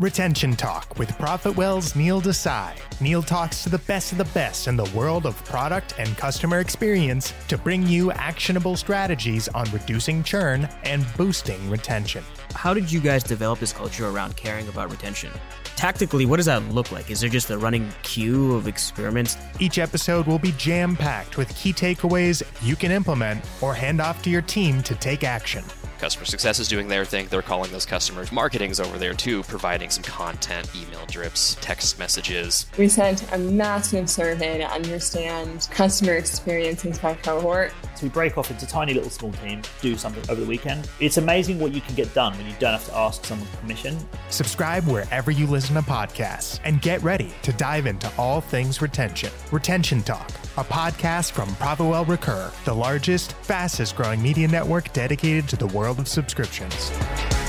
Retention Talk with ProfitWell's Neil Desai. Neil talks to the best of the best in the world of product and customer experience to bring you actionable strategies on reducing churn and boosting retention. How did you guys develop this culture around caring about retention? Tactically, what does that look like? Is there just a running queue of experiments? Each episode will be jam packed with key takeaways you can implement or hand off to your team to take action. Customer success is doing their thing. They're calling those customers. Marketing's over there too, providing some content, email drips, text messages. We sent a massive survey to understand customer experiences by cohort. So we break off into tiny little small teams, do something over the weekend. It's amazing what you can get done when you don't have to ask someone permission. Subscribe wherever you listen to podcasts and get ready to dive into all things retention. Retention Talk, a podcast from ProfitWell Recur, the largest, fastest growing media network dedicated to the world of subscriptions.